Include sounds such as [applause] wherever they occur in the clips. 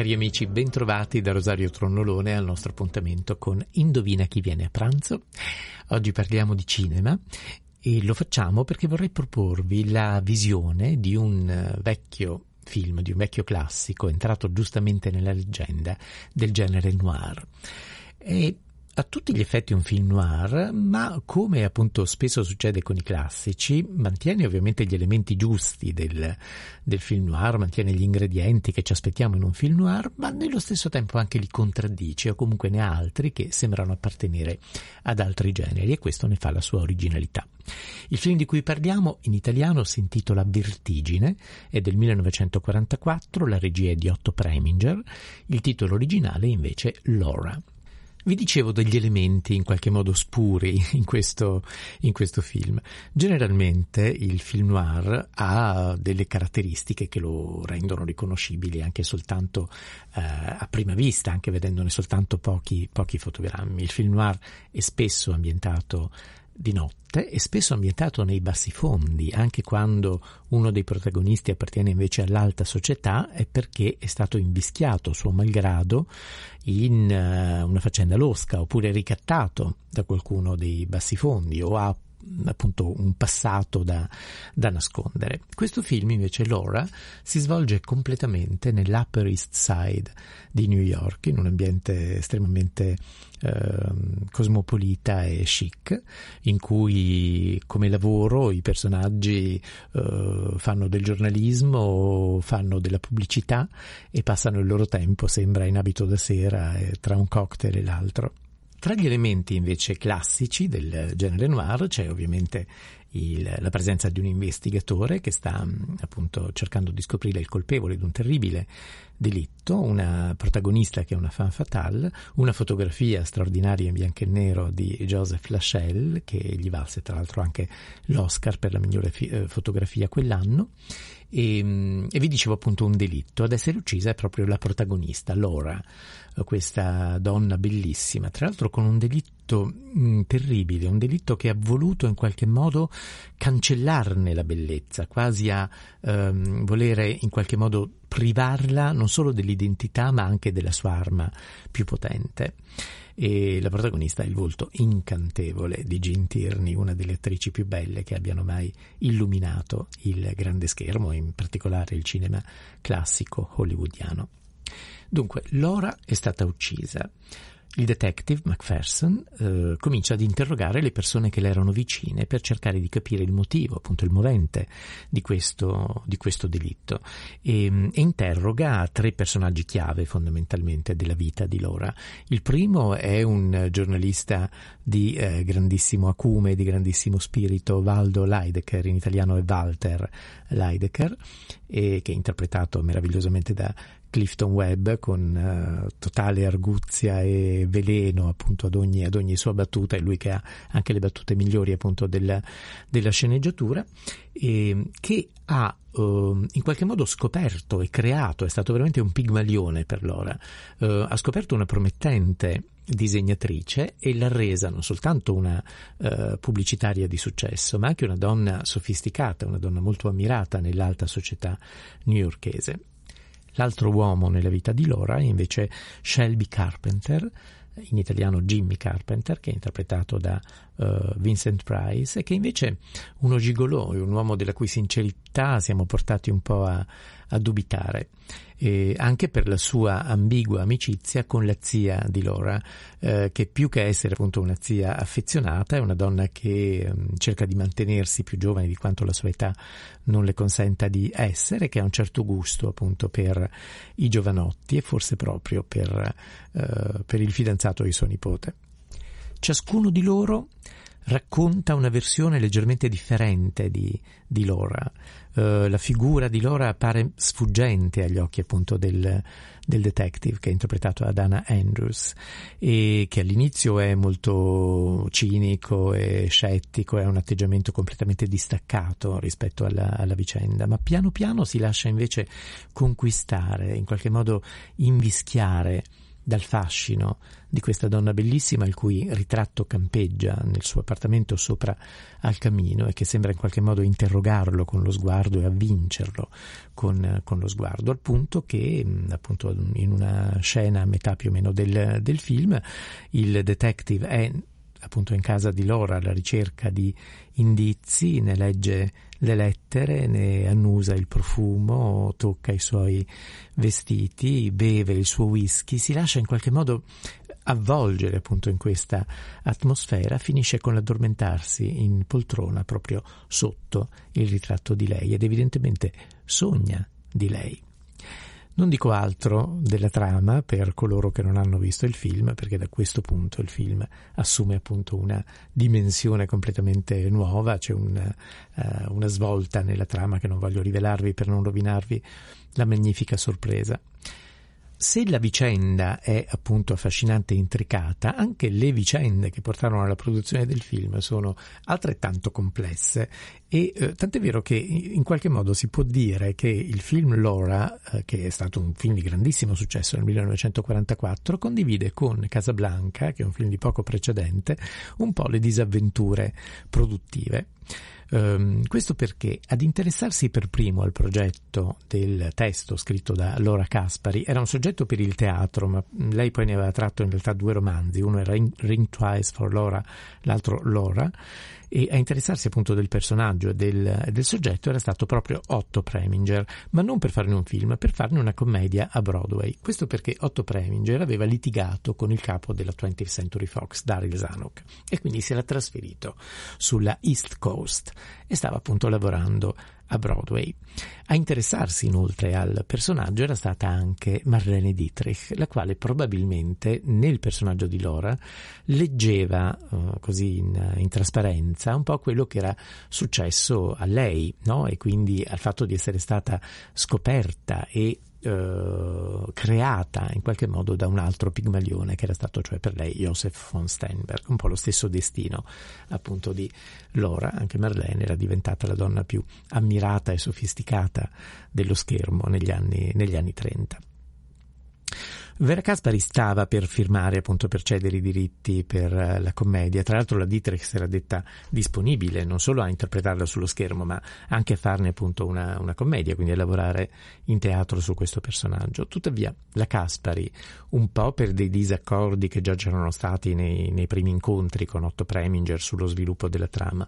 Cari amici, bentrovati da Rosario Tronnolone al nostro appuntamento con Indovina chi viene a pranzo. Oggi parliamo di cinema e lo facciamo perché vorrei proporvi la visione di un eh, vecchio film, di un vecchio classico entrato giustamente nella leggenda del genere noir. E a tutti gli effetti un film noir, ma come appunto spesso succede con i classici, mantiene ovviamente gli elementi giusti del, del, film noir, mantiene gli ingredienti che ci aspettiamo in un film noir, ma nello stesso tempo anche li contraddice o comunque ne ha altri che sembrano appartenere ad altri generi e questo ne fa la sua originalità. Il film di cui parliamo in italiano si intitola Vertigine, è del 1944, la regia è di Otto Preminger, il titolo originale invece Laura. Vi dicevo degli elementi in qualche modo spuri [laughs] in questo, in questo, film. Generalmente il film noir ha delle caratteristiche che lo rendono riconoscibile anche soltanto eh, a prima vista, anche vedendone soltanto pochi, pochi fotogrammi. Il film noir è spesso ambientato di notte e spesso ambientato nei bassi fondi, anche quando uno dei protagonisti appartiene invece all'alta società, è perché è stato invischiato suo malgrado in uh, una faccenda losca oppure ricattato da qualcuno dei bassi fondi o ha appunto un passato da, da, nascondere. Questo film invece, Laura, si svolge completamente nell'Upper East Side di New York, in un ambiente estremamente eh, cosmopolita e chic, in cui come lavoro i personaggi eh, fanno del giornalismo, fanno della pubblicità e passano il loro tempo, sembra in abito da sera, eh, tra un cocktail e l'altro. Tra gli elementi invece classici del genere noir c'è ovviamente il, la presenza di un investigatore che sta appunto cercando di scoprire il colpevole di un terribile delitto, una protagonista che è una fan fatale, una fotografia straordinaria in bianco e nero di Joseph Lachelle che gli valse tra l'altro anche l'Oscar per la migliore fi- eh, fotografia quell'anno e, e, vi dicevo appunto un delitto. Ad essere uccisa è proprio la protagonista, Laura, questa donna bellissima, tra l'altro con un delitto mh, terribile, un delitto che ha voluto in qualche modo cancellarne la bellezza, quasi a ehm, volere in qualche modo privarla non solo dell'identità ma anche della sua arma più potente e la protagonista è il volto incantevole di Jean Tierney, una delle attrici più belle che abbiano mai illuminato il grande schermo, in particolare il cinema classico hollywoodiano. Dunque, Laura è stata uccisa. Il detective Macpherson eh, comincia ad interrogare le persone che le erano vicine per cercare di capire il motivo, appunto il movente di questo, di questo delitto e, e, interroga tre personaggi chiave fondamentalmente della vita di Laura. Il primo è un giornalista di eh, grandissimo acume, di grandissimo spirito, Valdo Leidecker, in italiano è Walter Leidecker, e, che è interpretato meravigliosamente da Clifton Webb con uh, totale arguzia e veleno appunto ad ogni, ad ogni, sua battuta, è lui che ha anche le battute migliori appunto della, della sceneggiatura, e, che ha uh, in qualche modo scoperto e creato, è stato veramente un pigmalione per Lora, uh, ha scoperto una promettente disegnatrice e l'ha resa non soltanto una uh, pubblicitaria di successo, ma anche una donna sofisticata, una donna molto ammirata nell'alta società newyorkese. L'altro uomo nella vita di Laura è invece Shelby Carpenter, in italiano Jimmy Carpenter, che è interpretato da uh, Vincent Price, che invece è uno gigolò, è un uomo della cui sincerità siamo portati un po' a, a dubitare, e anche per la sua ambigua amicizia con la zia di Laura, eh, che più che essere appunto una zia affezionata, è una donna che um, cerca di mantenersi più giovane di quanto la sua età non le consenta di essere, che ha un certo gusto appunto per i giovanotti e forse proprio per, uh, per il fidanzato di suo nipote. Ciascuno di loro racconta una versione leggermente differente di, di Laura. Uh, la figura di Laura appare sfuggente agli occhi appunto del, del, detective che è interpretato da Dana Andrews e che all'inizio è molto cinico e scettico, ha un atteggiamento completamente distaccato rispetto alla, alla vicenda, ma piano piano si lascia invece conquistare, in qualche modo invischiare dal fascino di questa donna bellissima il cui ritratto campeggia nel suo appartamento sopra al camino e che sembra in qualche modo interrogarlo con lo sguardo e avvincerlo con, con lo sguardo, al punto che appunto in una scena a metà più o meno del, del film il detective è appunto in casa di Laura alla ricerca di indizi, ne legge le lettere, ne annusa il profumo, tocca i suoi vestiti, beve il suo whisky, si lascia in qualche modo avvolgere appunto in questa atmosfera, finisce con l'addormentarsi in poltrona proprio sotto il ritratto di lei ed evidentemente sogna di lei. Non dico altro della trama per coloro che non hanno visto il film, perché da questo punto il film assume appunto una dimensione completamente nuova, c'è un, uh, una svolta nella trama che non voglio rivelarvi per non rovinarvi la magnifica sorpresa. Se la vicenda è appunto affascinante e intricata, anche le vicende che portarono alla produzione del film sono altrettanto complesse e eh, tant'è vero che in qualche modo si può dire che il film Laura, eh, che è stato un film di grandissimo successo nel 1944, condivide con Casablanca, che è un film di poco precedente, un po' le disavventure produttive. Um, questo perché? Ad interessarsi per primo al progetto del testo scritto da Laura Caspari era un soggetto per il teatro, ma lei poi ne aveva tratto in realtà due romanzi, uno era Ring Twice for Laura, l'altro Laura, e a interessarsi appunto del personaggio e del, del, soggetto era stato proprio Otto Preminger, ma non per farne un film, per farne una commedia a Broadway. Questo perché Otto Preminger aveva litigato con il capo della 20th Century Fox, Daryl Zanuck, e quindi si era trasferito sulla East Coast e stava appunto lavorando a Broadway. A interessarsi inoltre al personaggio era stata anche Marlene Dietrich, la quale probabilmente nel personaggio di Laura leggeva uh, così in, in, trasparenza un po' quello che era successo a lei, no? E quindi al fatto di essere stata scoperta e eh, creata in qualche modo da un altro pigmalione che era stato cioè per lei Joseph von Steinberg, un po' lo stesso destino appunto di Laura, anche Marlene era diventata la donna più ammirata e sofisticata dello schermo negli anni, negli anni 30. Vera Caspari stava per firmare, appunto per cedere i diritti per uh, la commedia. Tra l'altro la Dietrich era detta disponibile non solo a interpretarla sullo schermo, ma anche a farne appunto una, una commedia, quindi a lavorare in teatro su questo personaggio. Tuttavia la Caspari, un po' per dei disaccordi che già c'erano stati nei, nei primi incontri con Otto Preminger sullo sviluppo della trama,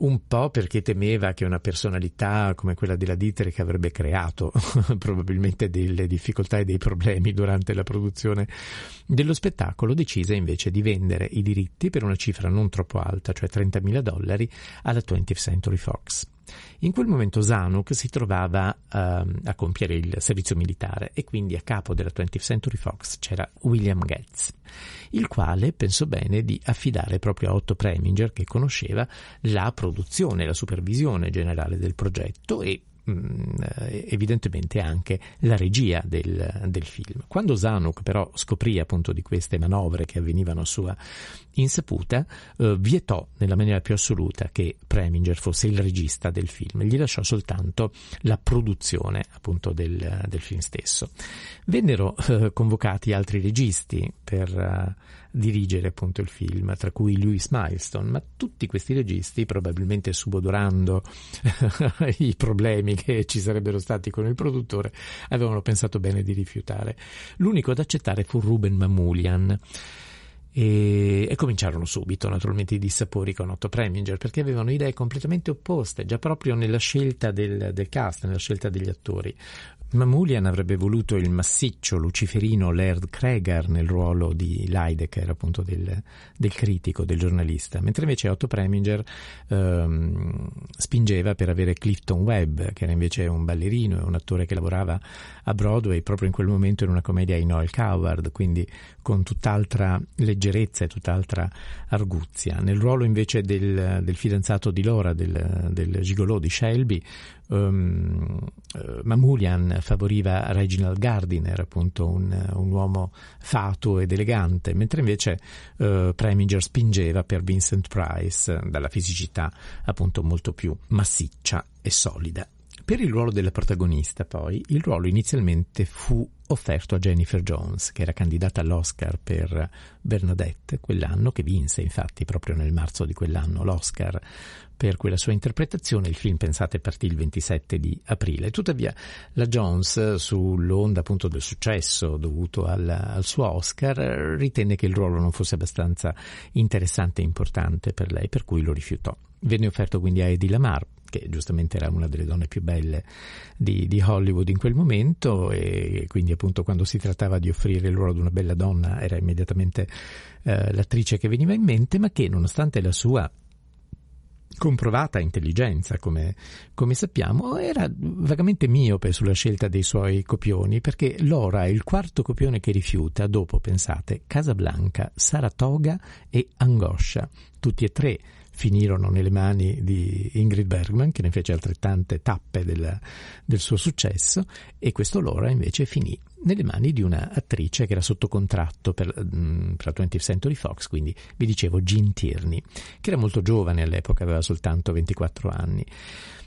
un po' perché temeva che una personalità come quella della Dietrich avrebbe creato [laughs] probabilmente delle difficoltà e dei problemi durante la produzione dello spettacolo, decise invece di vendere i diritti per una cifra non troppo alta, cioè 30.000 dollari, alla 20th Century Fox. In quel momento Zanuck si trovava uh, a compiere il servizio militare e quindi a capo della 20th Century Fox c'era William Getz, il quale pensò bene di affidare proprio a Otto Preminger, che conosceva, la produzione, la supervisione generale del progetto e evidentemente anche la regia del, del, film. Quando Zanuck però scoprì appunto di queste manovre che avvenivano a sua insaputa, eh, vietò nella maniera più assoluta che Preminger fosse il regista del film, gli lasciò soltanto la produzione appunto del, del film stesso. Vennero eh, convocati altri registi per uh, dirigere appunto il film, tra cui Louis Milestone, ma tutti questi registi, probabilmente subodorando [laughs] i problemi che ci sarebbero stati con il produttore, avevano pensato bene di rifiutare. L'unico ad accettare fu Ruben Mamoulian. E, e, cominciarono subito naturalmente i dissapori con Otto Preminger perché avevano idee completamente opposte già proprio nella scelta del, del cast, nella scelta degli attori. Mamulian avrebbe voluto il massiccio luciferino Laird Kregar nel ruolo di Leidecker, appunto del, del critico, del giornalista, mentre invece Otto Preminger ehm, spingeva per avere Clifton Webb, che era invece un ballerino e un attore che lavorava a Broadway proprio in quel momento in una commedia di Noel Coward, quindi con tutt'altra leggerezza e tutt'altra arguzia. Nel ruolo invece del, del fidanzato di Laura, del, del gigolò di Shelby, um, Mamulian favoriva Reginald Gardiner, appunto un, un, uomo fatuo ed elegante, mentre invece uh, Preminger spingeva per Vincent Price, dalla fisicità appunto molto più massiccia e solida. Per il ruolo della protagonista, poi, il ruolo inizialmente fu offerto a Jennifer Jones, che era candidata all'Oscar per Bernadette quell'anno, che vinse infatti proprio nel marzo di quell'anno l'Oscar per quella sua interpretazione. Il film, pensate, partì il 27 di aprile. Tuttavia, la Jones, sull'onda appunto del successo dovuto al, al suo Oscar, ritenne che il ruolo non fosse abbastanza interessante e importante per lei, per cui lo rifiutò. Venne offerto quindi a Eddie Lamar, che giustamente era una delle donne più belle di, di, Hollywood in quel momento e quindi appunto quando si trattava di offrire il ruolo di una bella donna era immediatamente eh, l'attrice che veniva in mente, ma che nonostante la sua comprovata intelligenza, come, come, sappiamo, era vagamente miope sulla scelta dei suoi copioni, perché Lora è il quarto copione che rifiuta dopo, pensate, Casablanca, Saratoga e Angoscia, tutti e tre finirono nelle mani di Ingrid Bergman, che ne fece altrettante tappe del, del suo successo, e questo Laura invece finì nelle mani di un'attrice che era sotto contratto per, mm, per la 20th Century Fox, quindi vi dicevo Jean Tierney, che era molto giovane all'epoca, aveva soltanto 24 anni.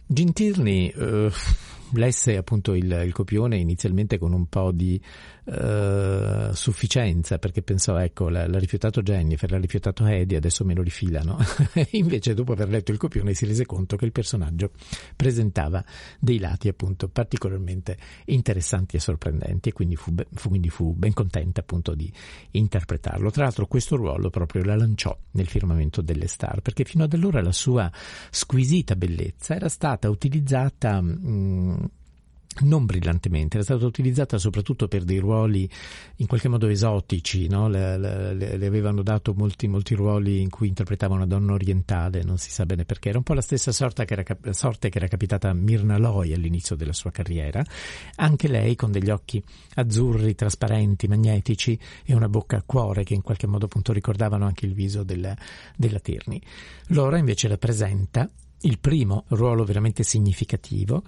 Jean Tierney eh, lesse appunto il, il, copione inizialmente con un po' di eh, sufficienza perché pensò ecco l'ha, l'ha, rifiutato Jennifer, l'ha rifiutato Eddie, adesso me lo rifilano. [laughs] Invece dopo aver letto il copione si rese conto che il personaggio presentava dei lati appunto particolarmente interessanti e sorprendenti e quindi fu, fu, quindi fu ben contenta appunto di interpretarlo. Tra l'altro questo ruolo proprio la lanciò nel firmamento delle star perché fino ad allora la sua squisita bellezza era stata utilizzata mh, non brillantemente, era stata utilizzata soprattutto per dei ruoli in qualche modo esotici, no? le, le, le, avevano dato molti, molti, ruoli in cui interpretava una donna orientale, non si sa bene perché, era un po' la stessa sorta che era, sorte che era capitata a Mirna Loy all'inizio della sua carriera, anche lei con degli occhi azzurri, trasparenti, magnetici e una bocca a cuore che in qualche modo appunto ricordavano anche il viso della, della Tierney. Lora invece rappresenta il primo ruolo veramente significativo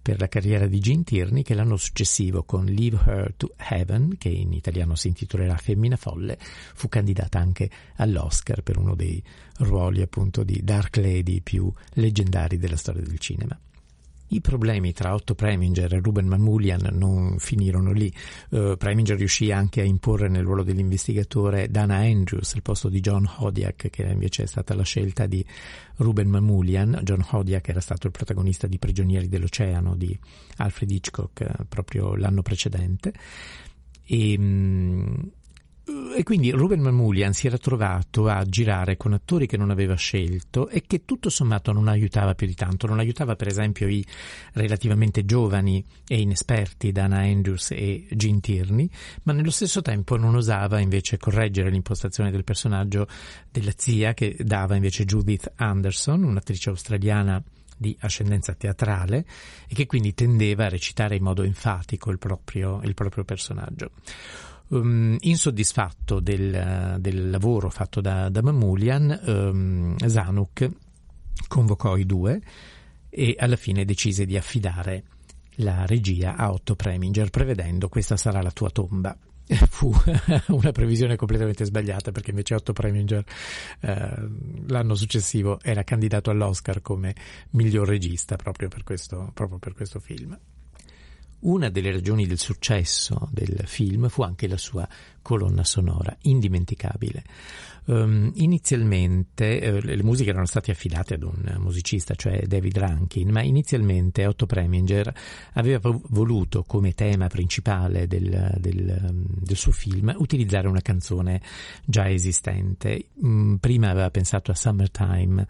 per la carriera di Jean Tierney che l'anno successivo con Leave Her to Heaven, che in italiano si intitolerà Femmina Folle, fu candidata anche all'Oscar per uno dei ruoli appunto di Dark Lady più leggendari della storia del cinema. I problemi tra Otto Preminger e Ruben Mamoulian non finirono lì. Uh, Preminger riuscì anche a imporre nel ruolo dell'investigatore Dana Andrews al posto di John Hodiak, che invece è stata la scelta di Ruben Mamoulian. John Hodiak era stato il protagonista di Prigionieri dell'Oceano di Alfred Hitchcock uh, proprio l'anno precedente. E, um, e quindi Ruben Mamoulian si era trovato a girare con attori che non aveva scelto e che tutto sommato non aiutava più di tanto. Non aiutava per esempio i relativamente giovani e inesperti Dana Andrews e Gene Tierney, ma nello stesso tempo non osava invece correggere l'impostazione del personaggio della zia che dava invece Judith Anderson, un'attrice australiana di ascendenza teatrale e che quindi tendeva a recitare in modo enfatico il proprio, il proprio personaggio. Um, insoddisfatto del, del, lavoro fatto da, da Mamulian, um, Zanuck convocò i due e alla fine decise di affidare la regia a Otto Preminger, prevedendo questa sarà la tua tomba. [laughs] Fu [laughs] una previsione completamente sbagliata perché invece Otto Preminger eh, l'anno successivo era candidato all'Oscar come miglior regista proprio per questo, proprio per questo film. Una delle ragioni del successo del film fu anche la sua colonna sonora, indimenticabile. Um, inizialmente uh, le musiche erano state affidate ad un musicista, cioè David Rankin, ma inizialmente Otto Preminger aveva voluto come tema principale del, del, del suo film utilizzare una canzone già esistente. Um, prima aveva pensato a Summertime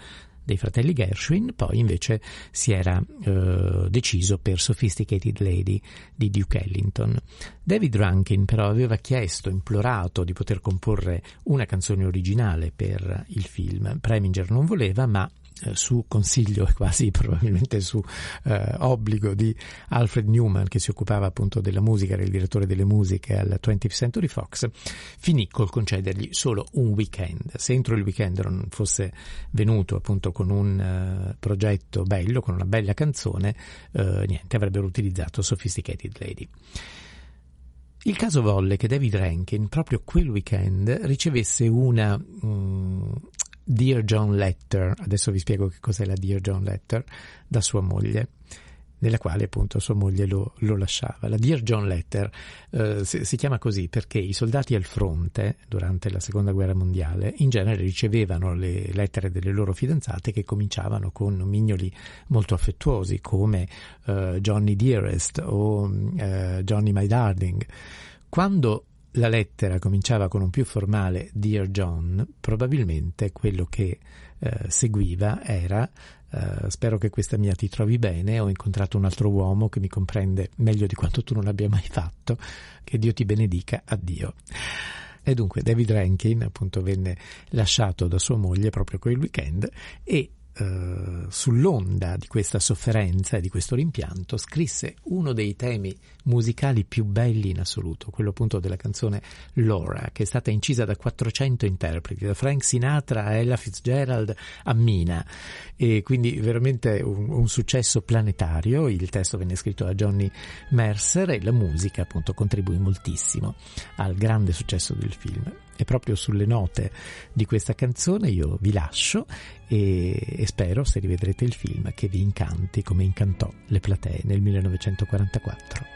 dei fratelli Gershwin, poi invece si era eh, deciso per Sophisticated Lady di Duke Ellington. David Rankin però aveva chiesto, implorato di poter comporre una canzone originale per il film. Preminger non voleva, ma su consiglio e [laughs] quasi probabilmente su eh, obbligo di Alfred Newman che si occupava appunto della musica, era il direttore delle musiche alla 20th Century Fox, finì col concedergli solo un weekend. Se entro il weekend non fosse venuto appunto con un uh, progetto bello, con una bella canzone, uh, niente, avrebbero utilizzato Sophisticated Lady. Il caso volle che David Rankin proprio quel weekend ricevesse una um, Dear John Letter, adesso vi spiego che cos'è la Dear John Letter, da sua moglie. nella quale appunto sua moglie lo, lo lasciava. La Dear John Letter eh, si, si, chiama così perché i soldati al fronte durante la seconda guerra mondiale in genere ricevevano le lettere delle loro fidanzate che cominciavano con nomignoli molto affettuosi come eh, Johnny Dearest o eh, Johnny My Darling. Quando la lettera cominciava con un più formale Dear John, probabilmente quello che eh, seguiva era Uh, spero che questa mia ti trovi bene, ho incontrato un altro uomo che mi comprende meglio di quanto tu non abbia mai fatto, che Dio ti benedica, addio. E dunque David Rankin appunto venne lasciato da sua moglie proprio quel weekend e eh, sull'onda di questa sofferenza e di questo rimpianto, scrisse uno dei temi musicali più belli in assoluto, quello appunto della canzone Laura, che è stata incisa da 400 interpreti, da Frank Sinatra a Ella Fitzgerald a Mina, e quindi veramente un, un successo planetario. Il testo venne scritto da Johnny Mercer e la musica appunto contribuì moltissimo al grande successo del film. E proprio sulle note di questa canzone io vi lascio e, e spero, se rivedrete il film, che vi incanti come incantò le platee nel 1944.